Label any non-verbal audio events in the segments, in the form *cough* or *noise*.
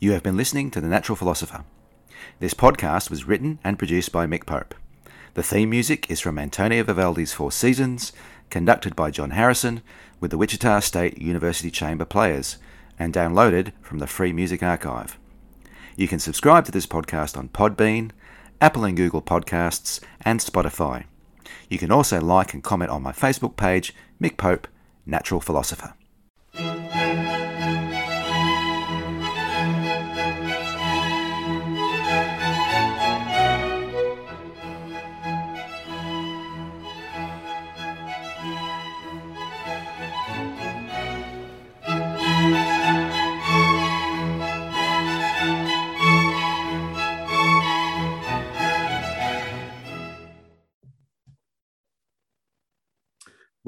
You have been listening to The Natural Philosopher. This podcast was written and produced by Mick Pope. The theme music is from Antonio Vivaldi's Four Seasons, conducted by John Harrison with the Wichita State University Chamber Players, and downloaded from the Free Music Archive. You can subscribe to this podcast on Podbean, Apple and Google Podcasts, and Spotify. You can also like and comment on my Facebook page, Mick Pope, Natural Philosopher.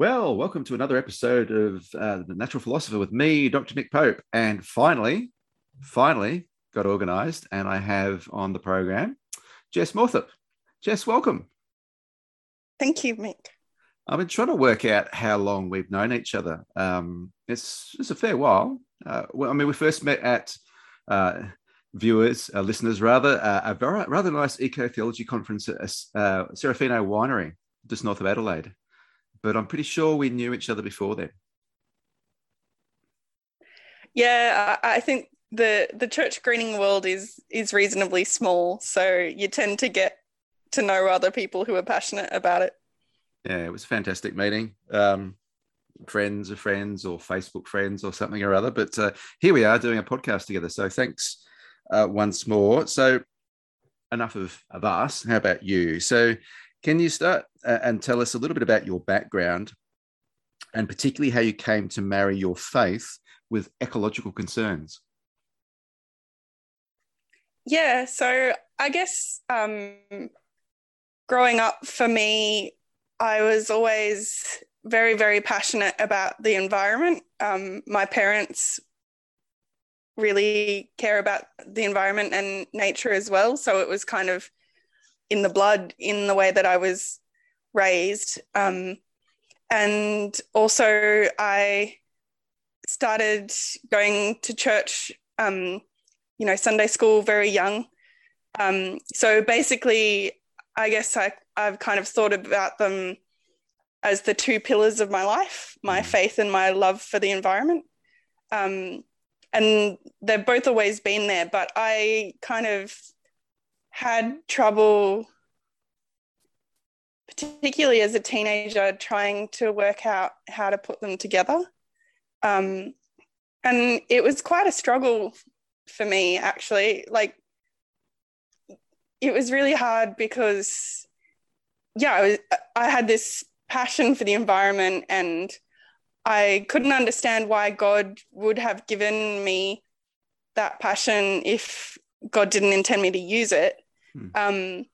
Well, welcome to another episode of uh, The Natural Philosopher with me, Dr. Mick Pope. And finally, finally got organized, and I have on the program Jess Morthorpe. Jess, welcome. Thank you, Mick. I've been trying to work out how long we've known each other. Um, it's, it's a fair while. Uh, well, I mean, we first met at uh, viewers, uh, listeners rather, uh, a very, rather nice eco theology conference at uh, Serafino Winery, just north of Adelaide but I'm pretty sure we knew each other before then. Yeah, I think the the church greening world is is reasonably small, so you tend to get to know other people who are passionate about it. Yeah, it was a fantastic meeting. Um, friends of friends or Facebook friends or something or other. But uh, here we are doing a podcast together. So thanks uh, once more. So enough of, of us. How about you? So can you start and tell us a little bit about your background and particularly how you came to marry your faith with ecological concerns? Yeah, so I guess um, growing up for me, I was always very, very passionate about the environment. Um, my parents really care about the environment and nature as well. So it was kind of in the blood in the way that I was raised. Um, and also, I started going to church, um, you know, Sunday school very young. Um, so basically, I guess I, I've kind of thought about them as the two pillars of my life my mm-hmm. faith and my love for the environment. Um, and they've both always been there, but I kind of had trouble, particularly as a teenager, trying to work out how to put them together. Um, and it was quite a struggle for me, actually. Like, it was really hard because, yeah, I, was, I had this passion for the environment and I couldn't understand why God would have given me that passion if God didn't intend me to use it. Hmm. Um,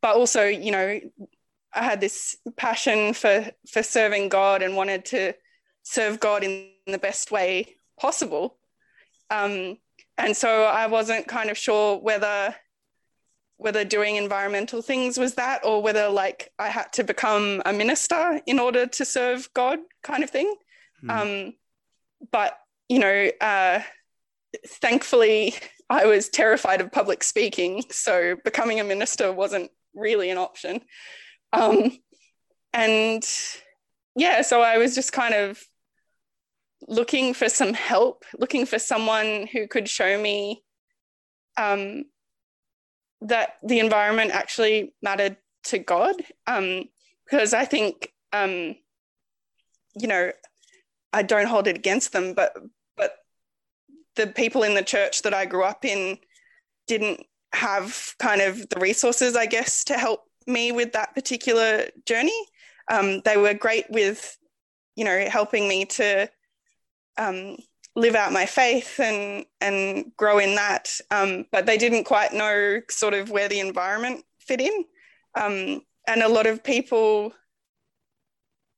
but also, you know, I had this passion for for serving God and wanted to serve God in the best way possible. Um, and so I wasn't kind of sure whether whether doing environmental things was that or whether like I had to become a minister in order to serve God kind of thing. Hmm. Um, but you know, uh, thankfully *laughs* I was terrified of public speaking, so becoming a minister wasn't really an option. Um, and yeah, so I was just kind of looking for some help, looking for someone who could show me um, that the environment actually mattered to God. Um, because I think, um, you know, I don't hold it against them, but the people in the church that I grew up in didn't have kind of the resources, I guess, to help me with that particular journey. Um, they were great with, you know, helping me to um, live out my faith and and grow in that. Um, but they didn't quite know sort of where the environment fit in. Um, and a lot of people,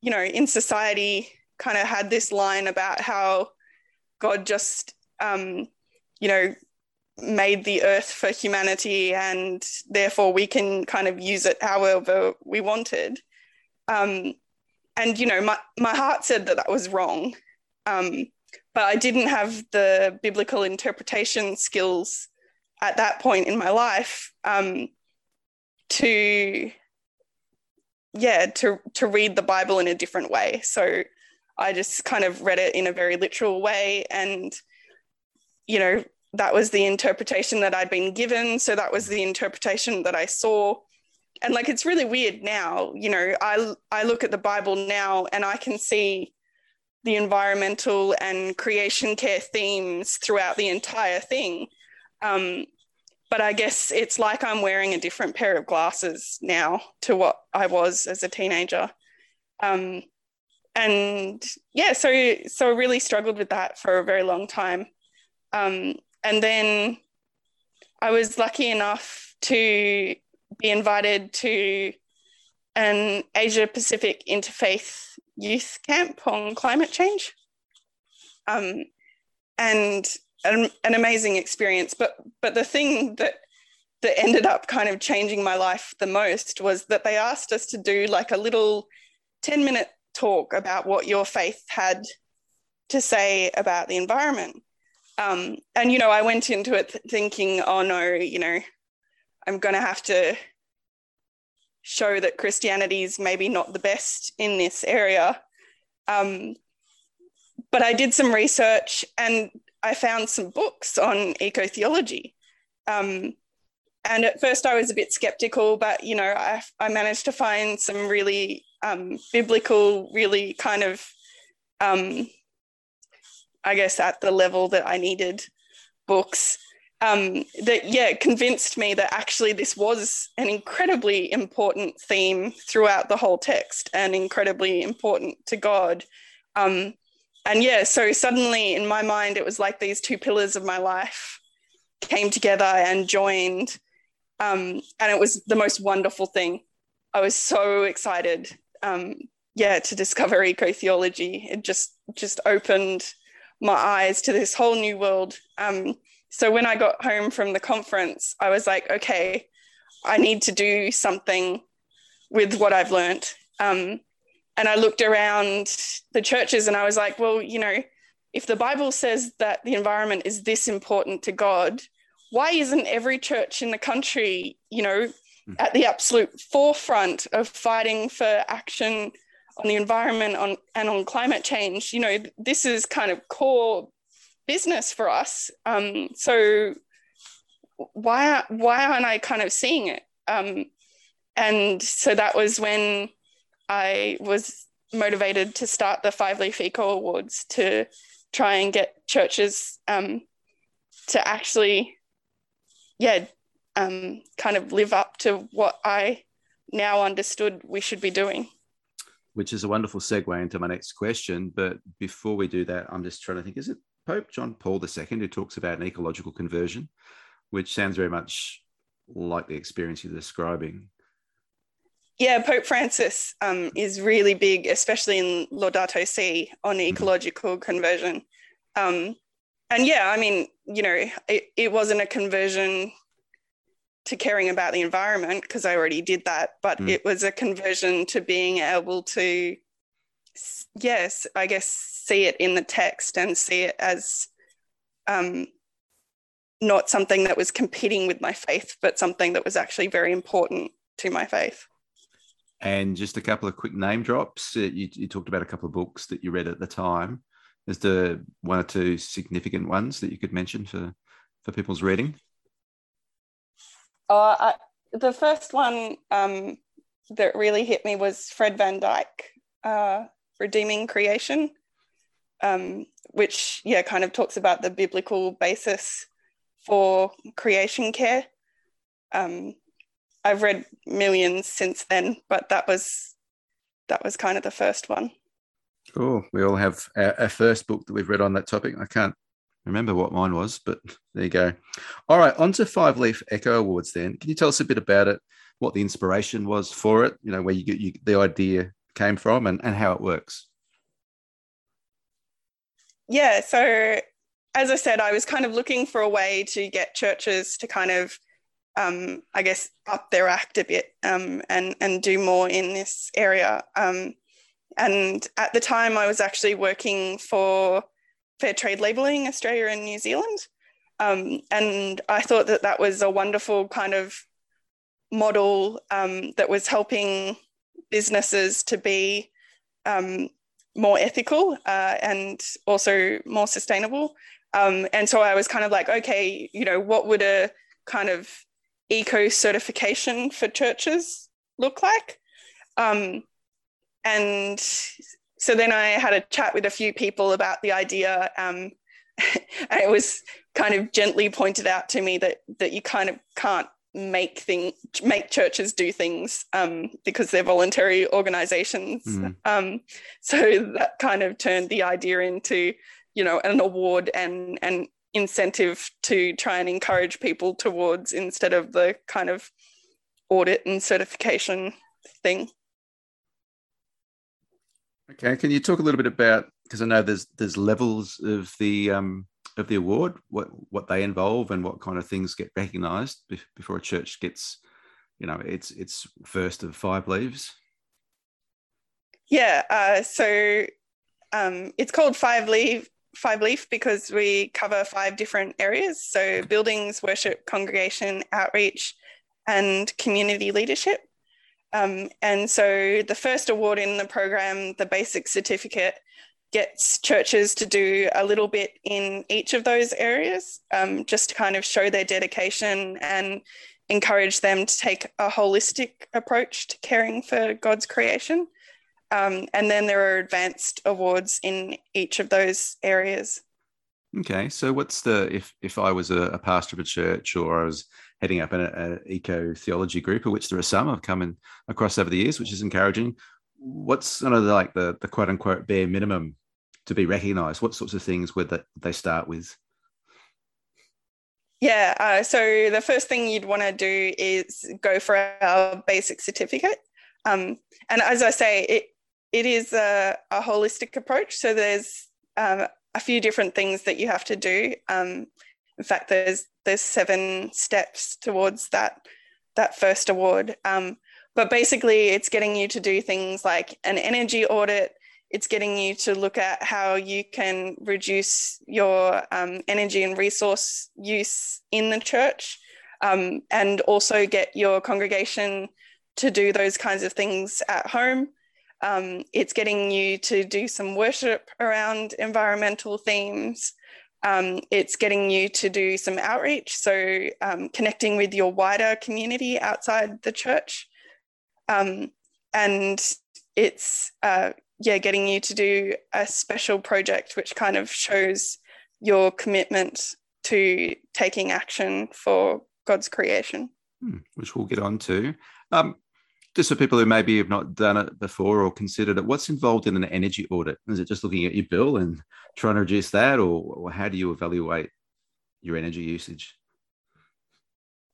you know, in society kind of had this line about how God just um, you know, made the earth for humanity and therefore we can kind of use it however we wanted. Um, and, you know, my, my heart said that that was wrong. Um, but I didn't have the biblical interpretation skills at that point in my life um, to yeah to to read the bible in a different way so i just kind of read it in a very literal way and you know that was the interpretation that i'd been given so that was the interpretation that i saw and like it's really weird now you know i i look at the bible now and i can see the environmental and creation care themes throughout the entire thing um, but I guess it's like I'm wearing a different pair of glasses now to what I was as a teenager. Um, and yeah, so so I really struggled with that for a very long time. Um, and then I was lucky enough to be invited to an Asia Pacific interfaith youth camp on climate change. Um, and an, an amazing experience. But but the thing that that ended up kind of changing my life the most was that they asked us to do like a little 10 minute talk about what your faith had to say about the environment. Um, and, you know, I went into it thinking, oh no, you know, I'm going to have to show that Christianity is maybe not the best in this area. Um, but I did some research and I found some books on eco theology. Um, and at first I was a bit skeptical, but you know, I, I managed to find some really um, biblical, really kind of, um, I guess, at the level that I needed books um, that, yeah, convinced me that actually this was an incredibly important theme throughout the whole text and incredibly important to God. Um, and yeah, so suddenly in my mind, it was like these two pillars of my life came together and joined. Um, and it was the most wonderful thing. I was so excited, um, yeah, to discover eco theology. It just just opened my eyes to this whole new world. Um, so when I got home from the conference, I was like, okay, I need to do something with what I've learned. Um, and I looked around the churches and I was like, well, you know, if the Bible says that the environment is this important to God, why isn't every church in the country, you know, hmm. at the absolute forefront of fighting for action on the environment on and on climate change? You know, this is kind of core business for us. Um, so why why aren't I kind of seeing it? Um, and so that was when I was motivated to start the Five Leaf Eco Awards to try and get churches um, to actually, yeah, um, kind of live up to what I now understood we should be doing. Which is a wonderful segue into my next question. But before we do that, I'm just trying to think is it Pope John Paul II who talks about an ecological conversion, which sounds very much like the experience you're describing yeah, Pope Francis um, is really big, especially in Laudato Si, on mm-hmm. ecological conversion. Um, and yeah, I mean, you know, it, it wasn't a conversion to caring about the environment because I already did that, but mm. it was a conversion to being able to, yes, I guess, see it in the text and see it as um, not something that was competing with my faith, but something that was actually very important to my faith. And just a couple of quick name drops. Uh, you, you, talked about a couple of books that you read at the time. Is there one or two significant ones that you could mention for, for people's reading? Uh, I, the first one um, that really hit me was Fred Van Dyke, uh, Redeeming Creation, um, which, yeah, kind of talks about the biblical basis for creation care. Um, I've read millions since then, but that was that was kind of the first one. Cool. We all have a first book that we've read on that topic. I can't remember what mine was, but *laughs* there you go. All right, on to Five Leaf Eco Awards then. Can you tell us a bit about it, what the inspiration was for it, you know, where you get you, the idea came from and, and how it works? Yeah, so as I said, I was kind of looking for a way to get churches to kind of um, I guess, up their act a bit um, and and do more in this area. Um, and at the time, I was actually working for fair trade labeling Australia and New Zealand. Um, and I thought that that was a wonderful kind of model um, that was helping businesses to be um, more ethical uh, and also more sustainable. Um, and so I was kind of like, okay, you know, what would a kind of eco certification for churches look like? Um, and so then I had a chat with a few people about the idea. Um, *laughs* and it was kind of gently pointed out to me that that you kind of can't make thing make churches do things um, because they're voluntary organizations. Mm. Um, so that kind of turned the idea into, you know, an award and an incentive to try and encourage people towards instead of the kind of audit and certification thing. Okay, can you talk a little bit about because I know there's there's levels of the um, of the award, what what they involve, and what kind of things get recognised before a church gets, you know, it's it's first of five leaves. Yeah, uh, so um, it's called five leaf five leaf because we cover five different areas. So buildings, worship, congregation, outreach, and community leadership. Um, and so the first award in the program, the basic certificate, gets churches to do a little bit in each of those areas, um, just to kind of show their dedication and encourage them to take a holistic approach to caring for God's creation. Um, and then there are advanced awards in each of those areas. Okay, so what's the if if I was a, a pastor of a church or I was heading up an, eco theology group, of which there are some I've come in across over the years, which is encouraging. What's sort of like the the quote unquote bare minimum to be recognised? What sorts of things would that they start with? Yeah, uh, so the first thing you'd want to do is go for our basic certificate. Um, and as I say, it it is a, a holistic approach. So there's um, a few different things that you have to do. Um, in fact, there's there's seven steps towards that that first award. Um, but basically, it's getting you to do things like an energy audit, it's getting you to look at how you can reduce your um, energy and resource use in the church um, and also get your congregation to do those kinds of things at home. Um, it's getting you to do some worship around environmental themes. Um, it's getting you to do some outreach, so um, connecting with your wider community outside the church. Um, and it's uh, yeah, getting you to do a special project which kind of shows your commitment to taking action for God's creation. Hmm, which we'll get on to. Um, just for people who maybe have not done it before or considered it, what's involved in an energy audit? Is it just looking at your bill and trying to reduce that, or, or how do you evaluate your energy usage?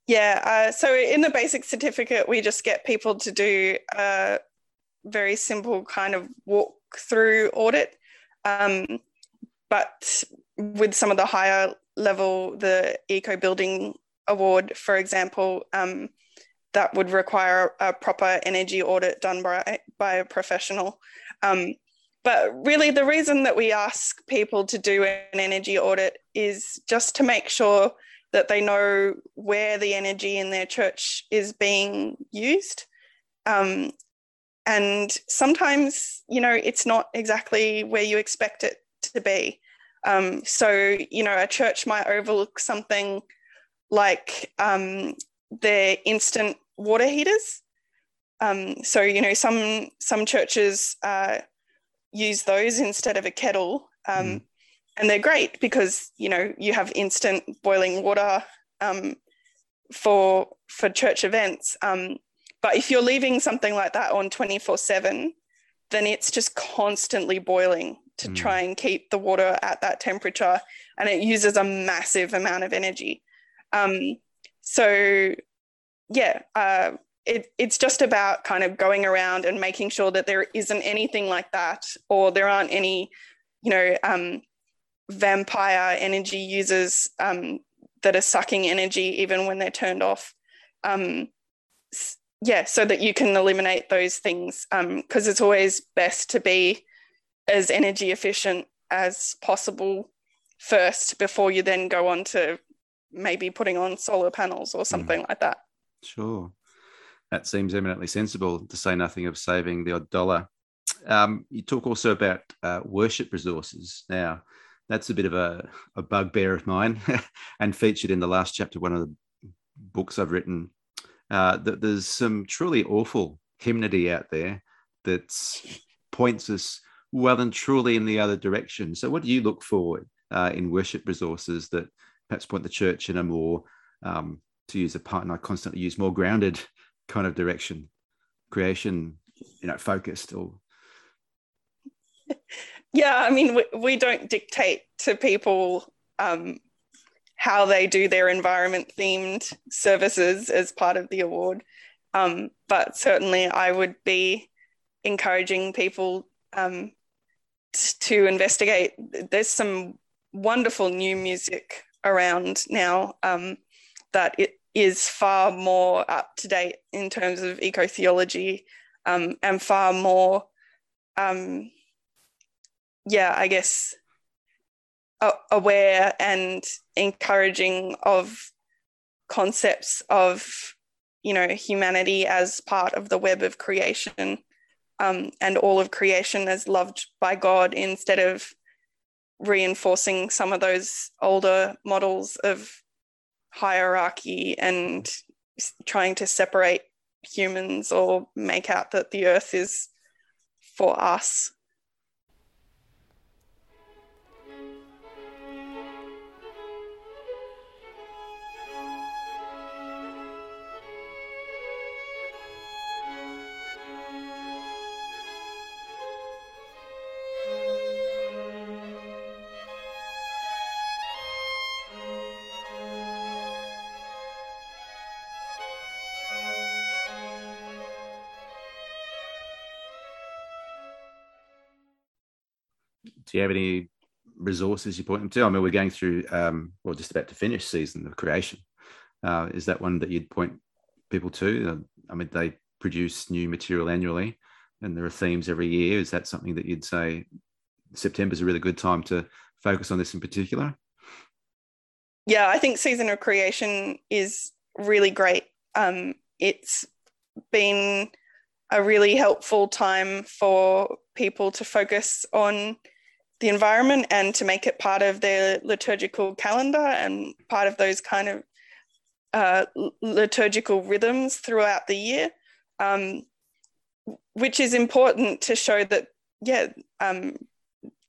Yeah, uh, so in the basic certificate, we just get people to do a very simple kind of walk through audit. Um, but with some of the higher level, the Eco Building Award, for example, um, that would require a proper energy audit done by, by a professional. Um, but really, the reason that we ask people to do an energy audit is just to make sure that they know where the energy in their church is being used. Um, and sometimes, you know, it's not exactly where you expect it to be. Um, so, you know, a church might overlook something like um, their instant water heaters. Um, so, you know, some some churches uh, use those instead of a kettle, um, mm. and they're great because you know you have instant boiling water um, for for church events. Um, but if you're leaving something like that on 24 7, then it's just constantly boiling to mm. try and keep the water at that temperature. And it uses a massive amount of energy. Um, so, yeah, uh, it, it's just about kind of going around and making sure that there isn't anything like that, or there aren't any, you know, um, vampire energy users um, that are sucking energy even when they're turned off. Um, yeah, so that you can eliminate those things because um, it's always best to be as energy efficient as possible first before you then go on to maybe putting on solar panels or something mm. like that. Sure. That seems eminently sensible, to say nothing of saving the odd dollar. Um, you talk also about uh, worship resources. Now, that's a bit of a, a bugbear of mine *laughs* and featured in the last chapter, one of the books I've written. Uh, that there's some truly awful hymnody out there that points us well and truly in the other direction. So, what do you look for uh, in worship resources that perhaps point the church in a more, um, to use a partner I constantly use, more grounded kind of direction, creation, you know, focused or *laughs* yeah i mean we, we don't dictate to people um, how they do their environment themed services as part of the award. Um, but certainly i would be encouraging people um, to investigate. There's some wonderful new music around now um, that it is far more up to date in terms of eco theology um, and far more um, yeah, I guess aware and encouraging of concepts of you know humanity as part of the web of creation um, and all of creation as loved by god instead of reinforcing some of those older models of hierarchy and trying to separate humans or make out that the earth is for us do you have any resources you point them to? I mean, we're going through, um, well, just about to finish season of creation. Uh, is that one that you'd point people to? Uh, I mean, they produce new material annually, and there are themes every year. Is that something that you'd say September is a really good time to focus on this in particular? Yeah, I think season of creation is really great. Um, it's been a really helpful time for people to focus on the environment and to make it part of their liturgical calendar and part of those kind of uh, liturgical rhythms throughout the year, um, which is important to show that, yeah, um,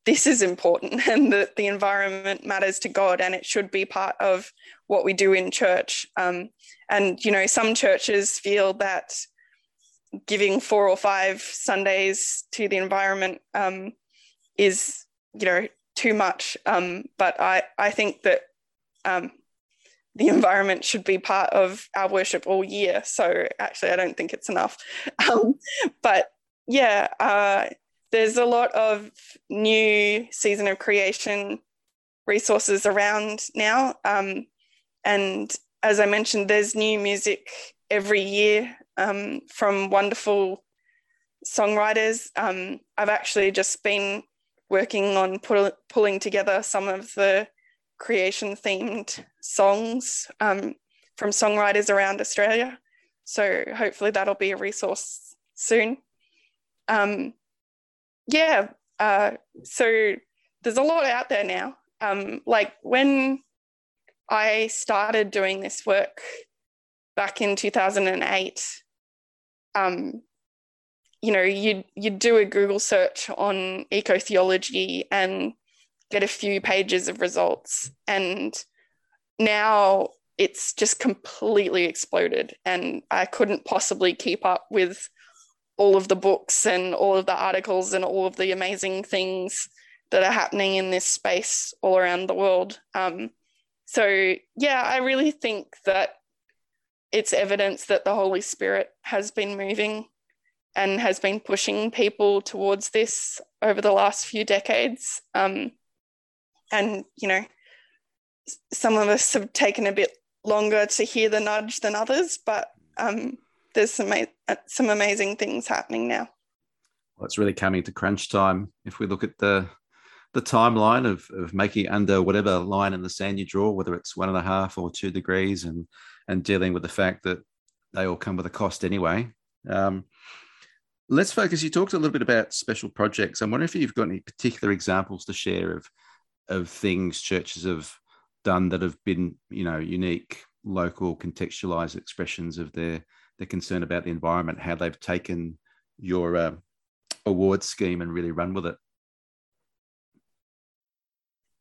this is important *laughs* and that the environment matters to God and it should be part of what we do in church. Um, and, you know, some churches feel that giving four or five Sundays to the environment um, is you know too much. Um, but i i think that um, the environment should be part of our worship all year. So actually i don't think it's enough. *laughs* Um, but yeah uh, there's a lot of new season of creation resources around now. Um, and as i mentioned there's new music every year um, from wonderful songwriters. Um, i've actually just been working on pull, pulling together some of the creation themed songs um, from songwriters around Australia. So hopefully that'll be a resource soon. Um, yeah, uh, so there's a lot out there now. Um, like when I started doing this work back in 2008, um, you know, you'd, you'd do a Google search on ecotheology and get a few pages of results. And now it's just completely exploded. And I couldn't possibly keep up with all of the books and all of the articles and all of the amazing things that are happening in this space all around the world. Um, so, yeah, I really think that it's evidence that the Holy Spirit has been moving and has been pushing people towards this over the last few decades. Um, and, you know, some of us have taken a bit longer to hear the nudge than others, but um, there's some, uh, some amazing things happening now. Well, it's really coming to crunch time. If we look at the the timeline of of making under whatever line in the sand you draw, whether it's one and a half or two degrees, and and dealing with the fact that they all come with a cost anyway. Um, let's focus. You talked a little bit about special projects. I'm wondering if you've got any particular examples to share of of things churches have done that have been, you know, unique, local, contextualized expressions of their their concern about the environment, how they've taken your uh, award scheme and really run with it.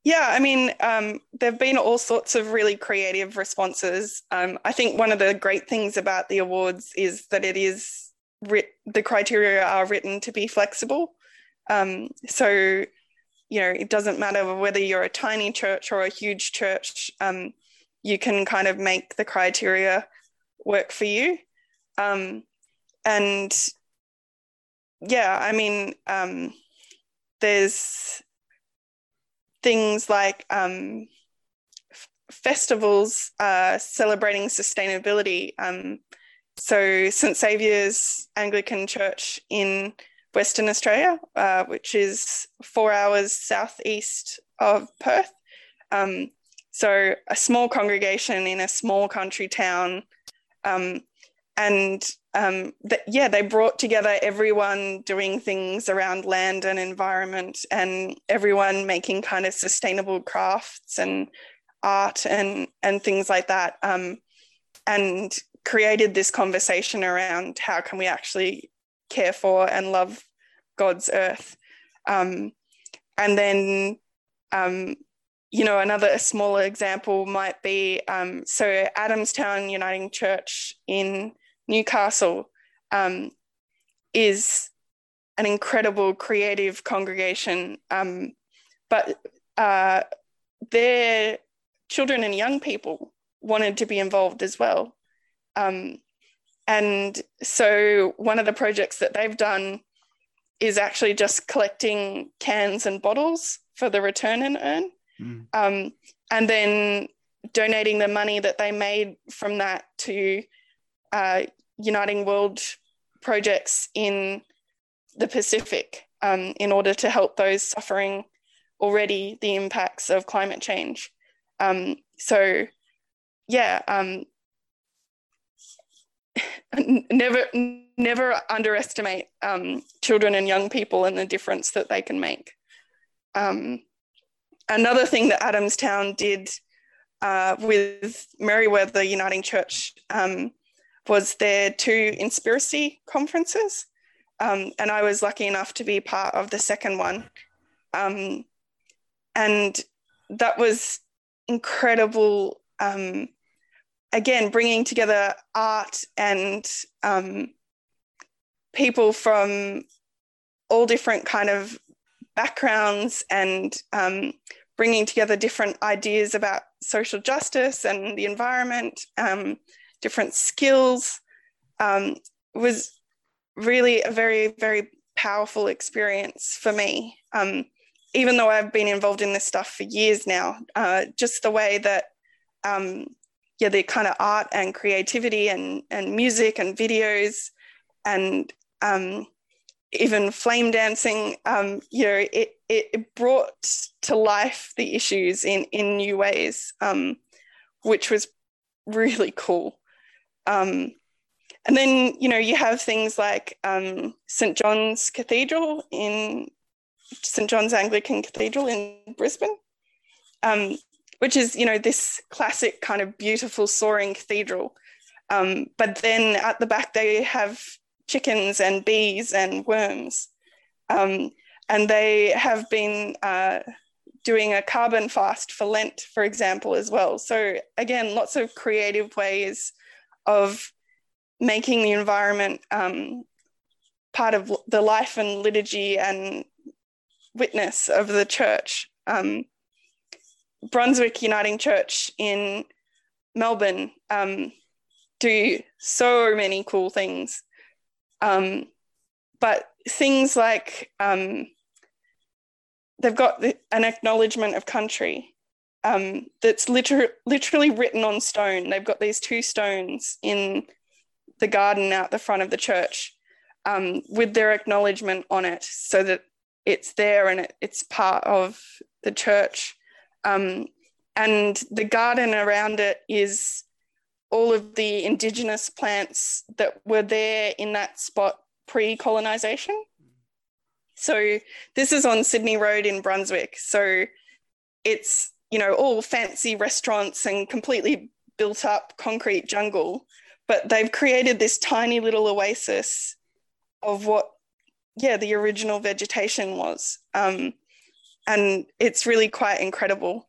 Yeah, I mean, um, there have been all sorts of really creative responses. Um, I think one of the great things about the awards is that it is writ- the criteria are written to be flexible. Um, so, you know, it doesn't matter whether you're a tiny church or a huge church, um, you can kind of make the criteria work for you. Um, and yeah, I mean, um, there's things like um, f- festivals uh, celebrating sustainability. So, St. Saviour's Anglican Church in Western Australia, uh, which is four hours southeast of Perth. Um, so, a small congregation in a small country town. Um, and um, yeah, they brought together everyone doing things around land and environment, and everyone making kind of sustainable crafts and art and and things like that, um, and created this conversation around how can we actually care for and love God's earth, um, and then. Um, you know, another smaller example might be um, so Adamstown Uniting Church in Newcastle um, is an incredible creative congregation, um, but uh, their children and young people wanted to be involved as well. Um, and so one of the projects that they've done is actually just collecting cans and bottles for the return and earn. Mm. Um, and then donating the money that they made from that to uh, uniting world projects in the Pacific um, in order to help those suffering already the impacts of climate change. Um, so, yeah, um, *laughs* never never underestimate um, children and young people and the difference that they can make. Um, another thing that Adamstown did uh, with Merewether Uniting Church um, was their two Inspiracy conferences. Um, and I was lucky enough to be part of the second one. Um, and that was incredible. Again, bringing together art and um, people from all different kind of backgrounds and um, bringing together different ideas about social justice and the environment um, different skills um, was really a very, very powerful experience for me. Um, even though I've been involved in this stuff for years now, uh, just the way that, um, yeah, the kind of art and creativity and, and music and videos and um, even flame dancing, um, you know, it, it, brought to life the issues in, in new ways, um, which was really cool. Um, and then, you know, you have things like um, St. John's Cathedral in St. John's Anglican Cathedral in Brisbane, um, which is, you know, this classic kind of beautiful soaring cathedral. Um, but then at the back, they have chickens and bees and worms. Um, and they have been uh, doing a carbon fast for Lent, for example, as well. So, again, lots of creative ways of making the environment um, part of the life and liturgy and witness of the church. Um, Brunswick Uniting Church in Melbourne um, do so many cool things. Um, but things like um, they've got an acknowledgement of country um, that's liter- literally written on stone. They've got these two stones in the garden out the front of the church um, with their acknowledgement on it so that it's there and it, it's part of the church. Um, and the garden around it is all of the indigenous plants that were there in that spot pre colonization. So this is on Sydney Road in Brunswick. So it's, you know, all fancy restaurants and completely built up concrete jungle, but they've created this tiny little oasis of what, yeah, the original vegetation was. Um, and it's really quite incredible.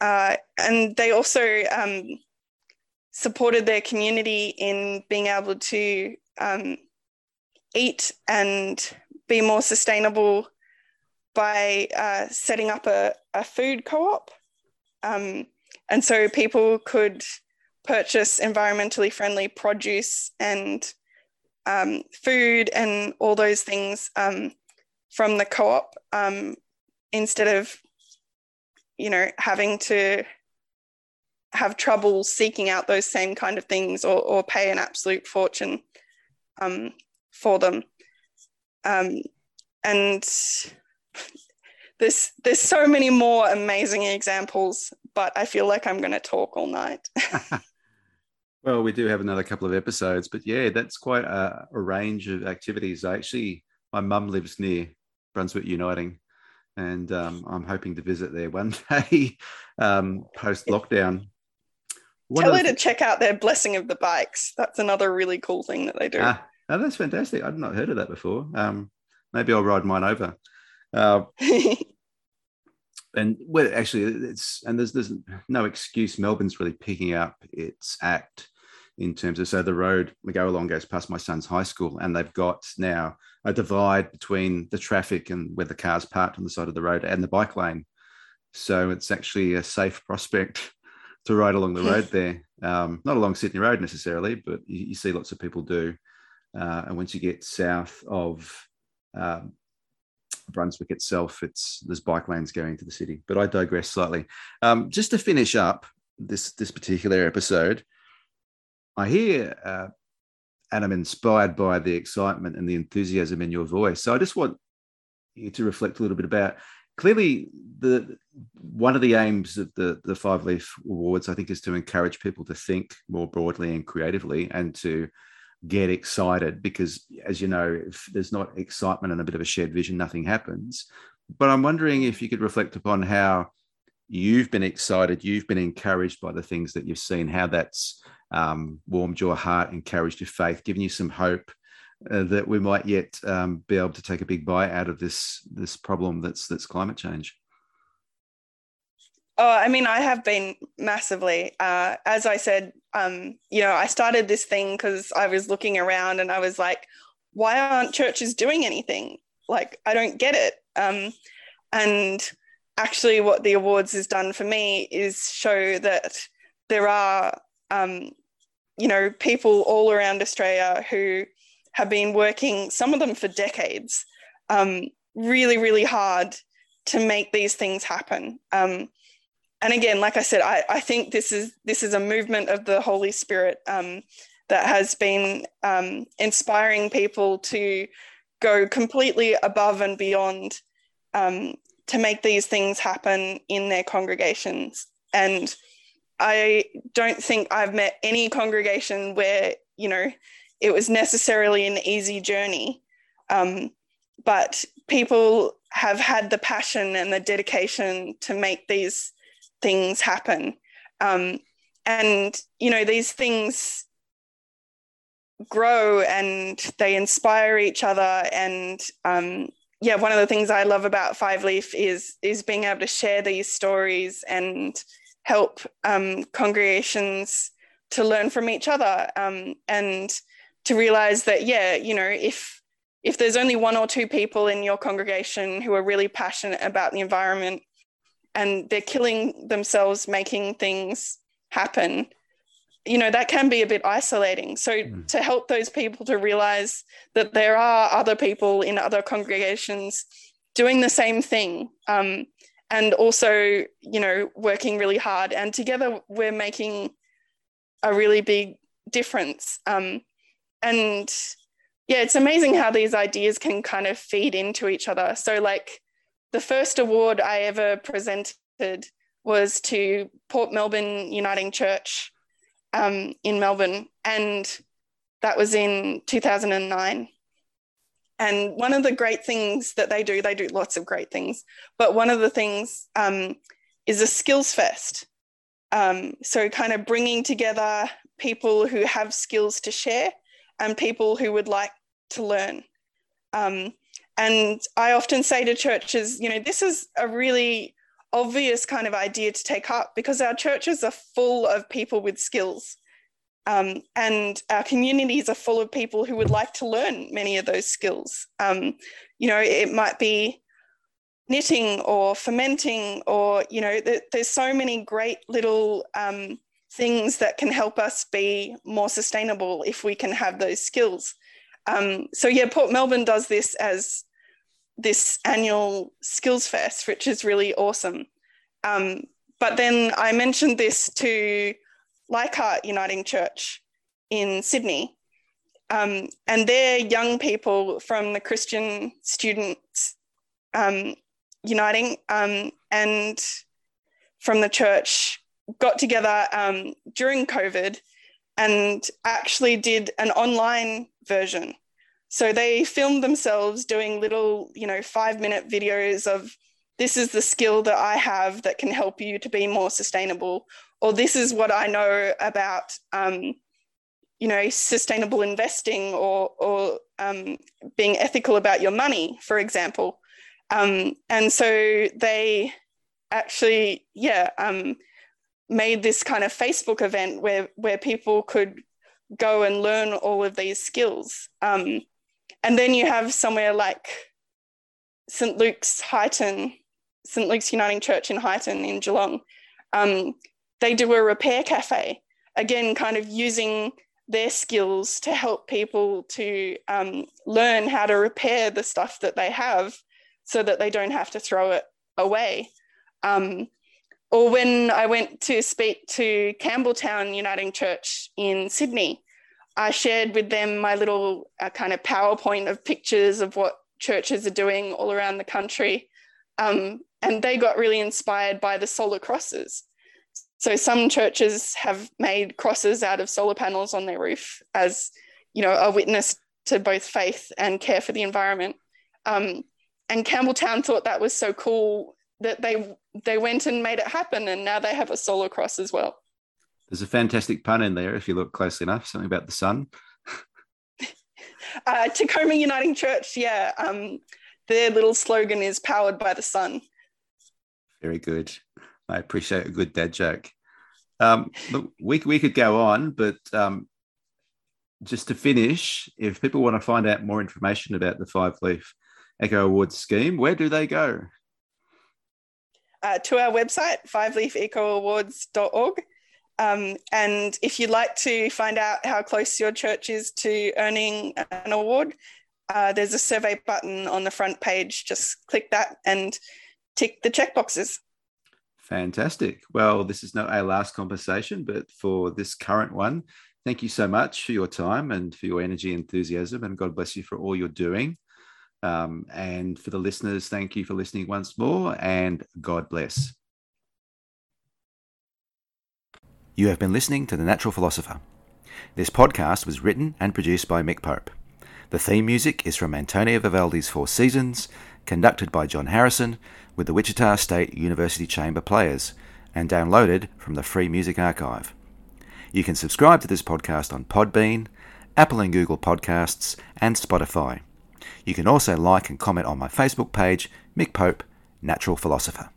Uh, and they also um, supported their community in being able to um, eat and be more sustainable by uh, setting up a, a food co-op. Um, and so people could purchase environmentally friendly produce and um, food and all those things um, from the co-op um, instead of, you know, having to have trouble seeking out those same kind of things or, or pay an absolute fortune um, for them. Um, and there's there's so many more amazing examples, but I feel like I'm going to talk all night. *laughs* *laughs* well, we do have another couple of episodes, but yeah, that's quite a, a range of activities. I actually, my mum lives near Brunswick Uniting, and um, I'm hoping to visit there one *laughs* day um, post lockdown. Tell her to check out their blessing of the bikes. That's another really cool thing that they do. Ah, oh, that's fantastic. I'd not heard of that before. Um, maybe I'll ride mine over. Uh, *laughs* and well, actually, it's and there's there's no excuse. Melbourne's really picking up its act in terms of so the road we go along goes past my son's high school, and they've got now a divide between the traffic and where the cars parked on the side of the road and the bike lane. So it's actually a safe *laughs* prospect to ride along the road there. Um, not along Sydney Road necessarily, but you, you see lots of people do. Uh, and once you get south of um, Brunswick itself, it's there's bike lanes going to the city. But I digress slightly. Um, just to finish up this this particular episode, I hear uh, and I'm inspired by the excitement and the enthusiasm in your voice. So I just want you to reflect a little bit about clearly the one of the aims of the the five leaf awards i think is to encourage people to think more broadly and creatively and to get excited because as you know if there's not excitement and a bit of a shared vision nothing happens but i'm wondering if you could reflect upon how you've been excited you've been encouraged by the things that you've seen how that's um, warmed your heart encouraged your faith given you some hope uh, that we might yet um, be able to take a big bite out of this this problem that's that's climate change Oh, I mean, I have been massively. Uh, as I said, um, you know, I started this thing because I was looking around and I was like, why aren't churches doing anything? Like, I don't get it. Um, and actually, what the awards has done for me is show that there are, um, you know, people all around Australia who have been working, some of them for decades, um, really, really hard to make these things happen. Um, and again, like I said, I, I think this is this is a movement of the Holy Spirit um, that has been um, inspiring people to go completely above and beyond um, to make these things happen in their congregations. And I don't think I've met any congregation where you know it was necessarily an easy journey, um, but people have had the passion and the dedication to make these things happen. Um, and, you know, these things grow and they inspire each other. And um, yeah, one of the things I love about Five Leaf is, is being able to share these stories and help um, congregations to learn from each other um, and to realize that, yeah, you know, if if there's only one or two people in your congregation who are really passionate about the environment and they're killing themselves making things happen you know that can be a bit isolating so mm. to help those people to realize that there are other people in other congregations doing the same thing um, and also you know working really hard and together we're making a really big difference um, and yeah, it's amazing how these ideas can kind of feed into each other. So, like, the first award I ever presented was to Port Melbourne Uniting Church um, in Melbourne, and that was in 2009. And one of the great things that they do, they do lots of great things, but one of the things um, is a skills fest. Um, so, kind of bringing together people who have skills to share and people who would like to learn. Um, and I often say to churches, you know, this is a really obvious kind of idea to take up because our churches are full of people with skills. Um, and our communities are full of people who would like to learn many of those skills. Um, you know, it might be knitting or fermenting, or, you know, th- there's so many great little um, things that can help us be more sustainable if we can have those skills. Um, so yeah, Port Melbourne does this as this annual skills fest, which is really awesome. Um, but then I mentioned this to Leichhardt Uniting Church in Sydney. Um, and they're young people from the Christian Students um, Uniting um, and from the church got together um, during COVID and actually did an online version. So they filmed themselves doing little, you know, five minute videos of this is the skill that I have that can help you to be more sustainable, or this is what I know about, um, you know, sustainable investing or, or um, being ethical about your money, for example. Um, and so they actually, yeah, um, made this kind of Facebook event where where people could go and learn all of these skills. Um, and then you have somewhere like St Luke's Highton, St Luke's Uniting Church in Highton in Geelong. Um, they do a repair cafe, again, kind of using their skills to help people to um, learn how to repair the stuff that they have so that they don't have to throw it away. Um, or when I went to speak to Campbelltown Uniting Church in Sydney, I shared with them my little uh, kind of PowerPoint of pictures of what churches are doing all around the country. Um, and they got really inspired by the solar crosses. So some churches have made crosses out of solar panels on their roof as, you know, a witness to both faith and care for the environment. Um, and Campbelltown thought that was so cool that they they went and made it happen, and now they have a solar cross as well. There's a fantastic pun in there if you look closely enough. Something about the sun. uh, Tecoma Uniting Church, yeah. Um, their little slogan is "Powered by the Sun." Very good. I appreciate a good dad joke. Um, look, we we could go on, but um, just to finish, if people want to find out more information about the Five Leaf Eco Awards scheme, where do they go? uh, to our website, fiveleafecoawards.org. Um, and if you'd like to find out how close your church is to earning an award, uh, there's a survey button on the front page. Just click that and tick the check boxes. Fantastic. Well, this is not our last conversation, but for this current one, thank you so much for your time and for your energy enthusiasm. And God bless you for all you're doing. Um, and for the listeners, thank you for listening once more and God bless. You have been listening to The Natural Philosopher. This podcast was written and produced by Mick Pope. The theme music is from Antonio Vivaldi's Four Seasons, conducted by John Harrison with the Wichita State University Chamber Players, and downloaded from the Free Music Archive. You can subscribe to this podcast on Podbean, Apple and Google Podcasts, and Spotify. You can also like and comment on my Facebook page, Mick Pope, Natural Philosopher.